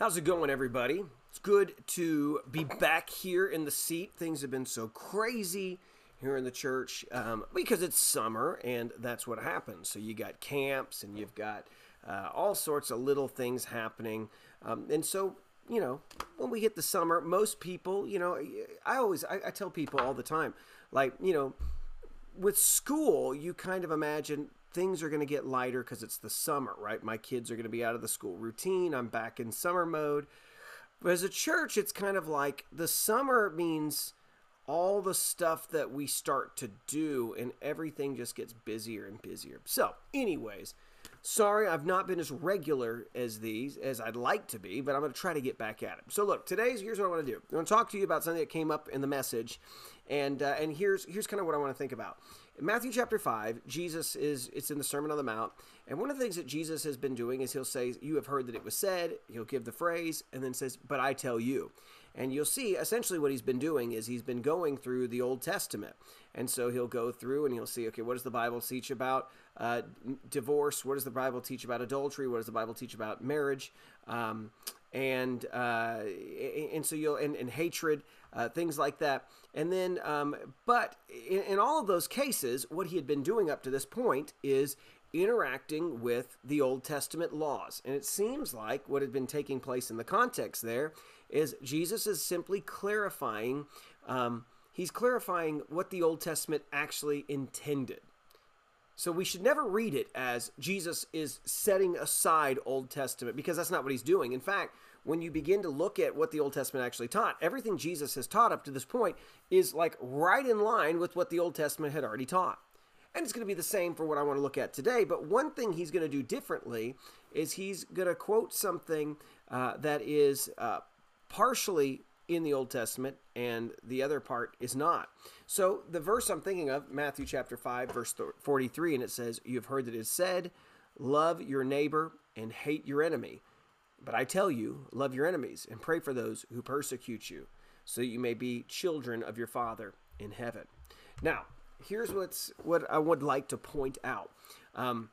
How's it going, everybody? It's good to be back here in the seat. Things have been so crazy here in the church um, because it's summer and that's what happens. So you got camps and you've got uh, all sorts of little things happening. Um, and so, you know, when we hit the summer, most people, you know, I always, I, I tell people all the time, like, you know, with school, you kind of imagine things are going to get lighter because it's the summer, right? My kids are going to be out of the school routine. I'm back in summer mode. But as a church, it's kind of like the summer means all the stuff that we start to do, and everything just gets busier and busier. So, anyways, sorry I've not been as regular as these as I'd like to be, but I'm going to try to get back at it. So, look, today's here's what I want to do. I'm going to talk to you about something that came up in the message, and uh, and here's here's kind of what I want to think about. Matthew chapter 5, Jesus is, it's in the Sermon on the Mount. And one of the things that Jesus has been doing is he'll say, You have heard that it was said. He'll give the phrase and then says, But I tell you. And you'll see essentially what he's been doing is he's been going through the Old Testament. And so he'll go through and he'll see, okay, what does the Bible teach about uh, divorce? What does the Bible teach about adultery? What does the Bible teach about marriage? Um, and uh, and so you'll and, and hatred, uh, things like that. And then, um, but in, in all of those cases, what he had been doing up to this point is interacting with the Old Testament laws. And it seems like what had been taking place in the context there is Jesus is simply clarifying, um, he's clarifying what the Old Testament actually intended. So we should never read it as Jesus is setting aside Old Testament because that's not what he's doing. In fact, when you begin to look at what the Old Testament actually taught, everything Jesus has taught up to this point is like right in line with what the Old Testament had already taught. And it's going to be the same for what I want to look at today. But one thing he's going to do differently is he's going to quote something uh, that is uh, partially in the Old Testament and the other part is not. So the verse I'm thinking of, Matthew chapter 5, verse 43, and it says, You have heard that it is said, Love your neighbor and hate your enemy. But I tell you, love your enemies and pray for those who persecute you, so that you may be children of your Father in heaven. Now, here's what's what I would like to point out. Um,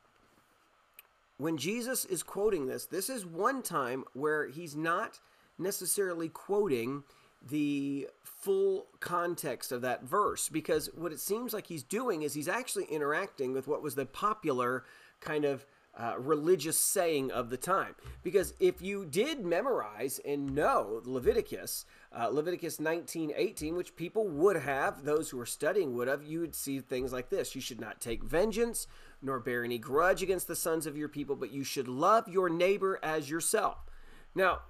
when Jesus is quoting this, this is one time where he's not necessarily quoting the full context of that verse because what it seems like he's doing is he's actually interacting with what was the popular kind of uh, religious saying of the time. Because if you did memorize and know Leviticus, uh, Leviticus 19 18, which people would have, those who are studying would have, you would see things like this You should not take vengeance, nor bear any grudge against the sons of your people, but you should love your neighbor as yourself. Now,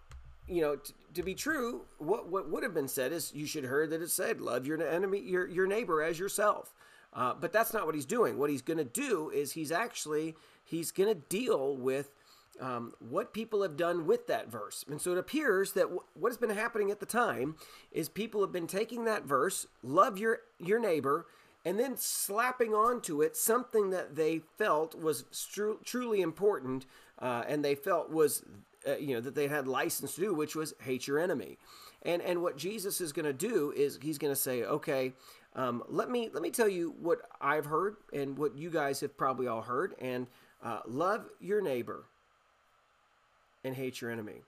you know, t- to be true, what what would have been said is you should heard that it said, "Love your enemy, your your neighbor as yourself." Uh, but that's not what he's doing. What he's going to do is he's actually he's going to deal with um, what people have done with that verse. And so it appears that w- what has been happening at the time is people have been taking that verse, love your your neighbor, and then slapping onto it something that they felt was stru- truly important uh, and they felt was uh, you know that they had license to do, which was hate your enemy. And and what Jesus is going to do is he's going to say, okay, um, let me let me tell you what I've heard and what you guys have probably all heard, and uh, love your neighbor and hate your enemy.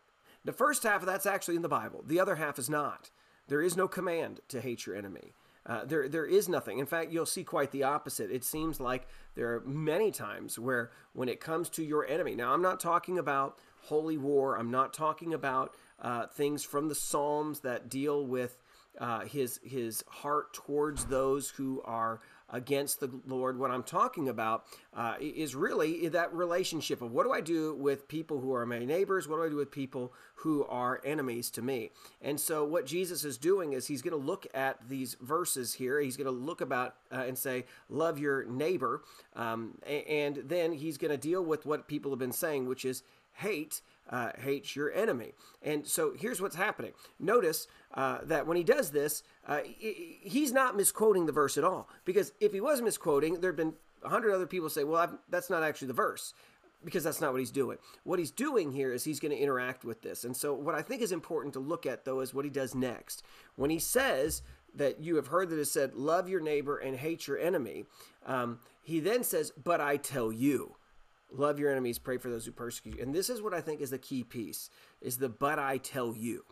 The first half of that's actually in the Bible. The other half is not. There is no command to hate your enemy. Uh, there, there is nothing. In fact, you'll see quite the opposite. It seems like there are many times where, when it comes to your enemy, now I'm not talking about holy war. I'm not talking about uh, things from the Psalms that deal with uh, his his heart towards those who are against the Lord. What I'm talking about uh, is really that relationship of what do I do with people who are my neighbors? What do I do with people who are enemies to me? And so, what Jesus is doing is he's going to look at these verses here. He's going to look about uh, and say, "Love your neighbor," um, and then he's going to deal with what people have been saying, which is hate uh, hate your enemy. And so here's what's happening. Notice uh, that when he does this, uh, he's not misquoting the verse at all. Because if he was misquoting, there have been a hundred other people say, well, I've, that's not actually the verse. Because that's not what he's doing. What he's doing here is he's going to interact with this. And so, what I think is important to look at, though, is what he does next. When he says that you have heard that it said, love your neighbor and hate your enemy, um, he then says, but I tell you. Love your enemies, pray for those who persecute you. And this is what I think is the key piece is the but I tell you.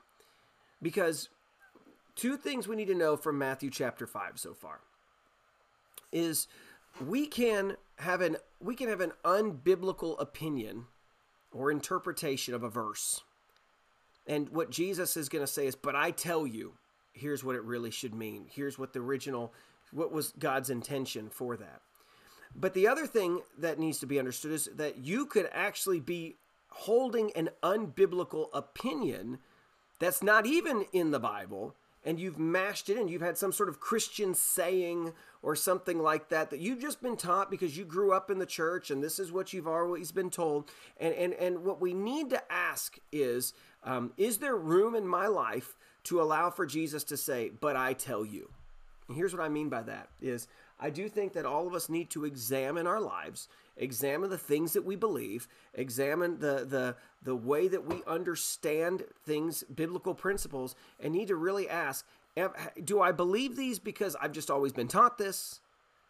Because two things we need to know from Matthew chapter 5 so far is we can have an we can have an unbiblical opinion or interpretation of a verse. And what Jesus is going to say is, "But I tell you, here's what it really should mean. Here's what the original what was God's intention for that." But the other thing that needs to be understood is that you could actually be holding an unbiblical opinion that's not even in the Bible and you've mashed it in. You've had some sort of Christian saying or something like that that you've just been taught because you grew up in the church and this is what you've always been told. And and and what we need to ask is, um, is there room in my life to allow for Jesus to say, "But I tell you." And here's what I mean by that: is I do think that all of us need to examine our lives, examine the things that we believe, examine the the the way that we understand things, biblical principles, and need to really ask, do I believe these because I've just always been taught this?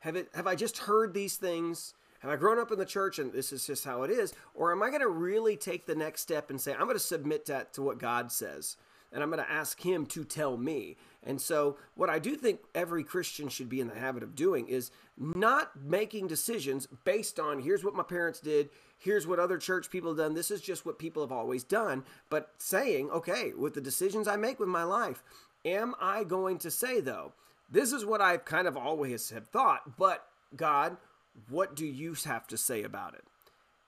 Have it have I just heard these things? Have I grown up in the church and this is just how it is? Or am I going to really take the next step and say, I'm going to submit that to what God says? And I'm going to ask Him to tell me. And so, what I do think every Christian should be in the habit of doing is not making decisions based on here's what my parents did, here's what other church people have done, this is just what people have always done, but saying, okay, with the decisions I make with my life, am I going to say, though, this is what I kind of always have thought, but God, what do you have to say about it?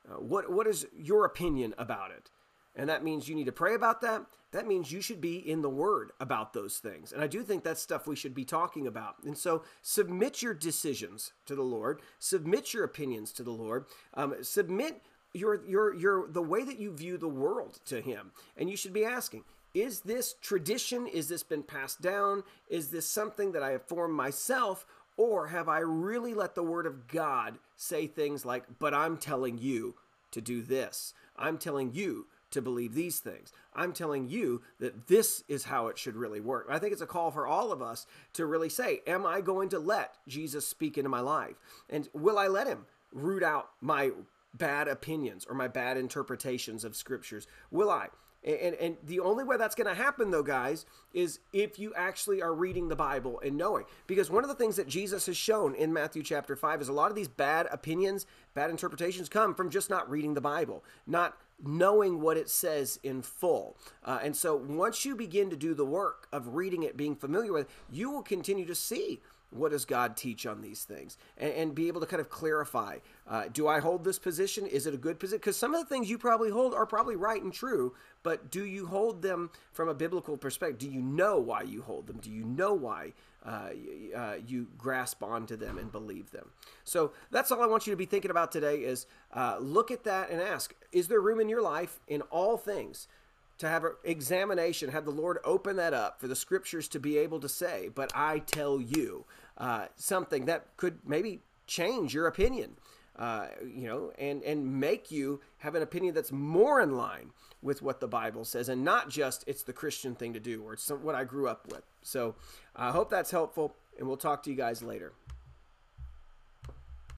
Uh, what, what is your opinion about it? And that means you need to pray about that. That means you should be in the Word about those things. And I do think that's stuff we should be talking about. And so submit your decisions to the Lord, submit your opinions to the Lord, um, submit your your your the way that you view the world to Him. And you should be asking, is this tradition? Is this been passed down? Is this something that I have formed myself? Or have I really let the Word of God say things like, but I'm telling you to do this? I'm telling you to believe these things. I'm telling you that this is how it should really work. I think it's a call for all of us to really say, Am I going to let Jesus speak into my life? And will I let him root out my bad opinions or my bad interpretations of scriptures? Will I? And, and the only way that's going to happen, though, guys, is if you actually are reading the Bible and knowing. Because one of the things that Jesus has shown in Matthew chapter 5 is a lot of these bad opinions, bad interpretations come from just not reading the Bible, not knowing what it says in full. Uh, and so once you begin to do the work of reading it, being familiar with it, you will continue to see what does God teach on these things and, and be able to kind of clarify uh, do I hold this position? Is it a good position? Because some of the things you probably hold are probably right and true, but do you hold them from a biblical perspective? Do you know why you hold them? Do you know why uh, uh, you grasp onto them and believe them? So that's all I want you to be thinking about today is uh, look at that and ask, is there room in your life in all things to have an examination, have the Lord open that up for the scriptures to be able to say, but I tell you uh, something that could maybe change your opinion, uh, you know, and, and make you have an opinion that's more in line with what the Bible says and not just it's the Christian thing to do or it's what I grew up with. So I hope that's helpful, and we'll talk to you guys later.